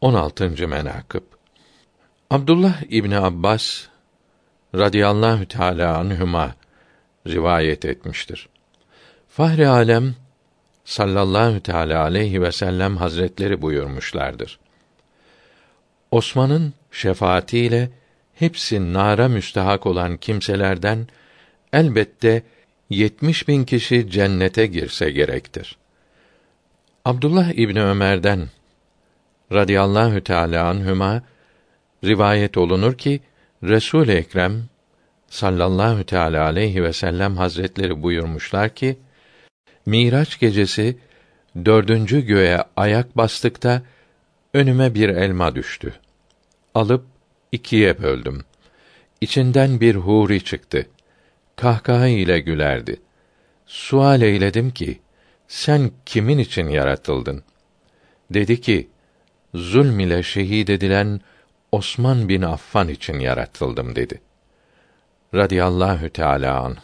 16. menakıb Abdullah İbni Abbas radıyallahu teala anhuma rivayet etmiştir. Fahri alem sallallahu teala aleyhi ve sellem hazretleri buyurmuşlardır. Osman'ın şefaatiyle hepsi nara müstahak olan kimselerden elbette yetmiş bin kişi cennete girse gerektir. Abdullah İbni Ömer'den radıyallahu teala anhuma rivayet olunur ki Resul Ekrem sallallahu teala aleyhi ve sellem hazretleri buyurmuşlar ki Miraç gecesi dördüncü göğe ayak bastıkta önüme bir elma düştü. Alıp ikiye böldüm. İçinden bir huri çıktı. Kahkaha ile gülerdi. Sual eyledim ki, sen kimin için yaratıldın? Dedi ki, zulm ile şehit edilen Osman bin Affan için yaratıldım dedi. Radiyallahu Teala anh.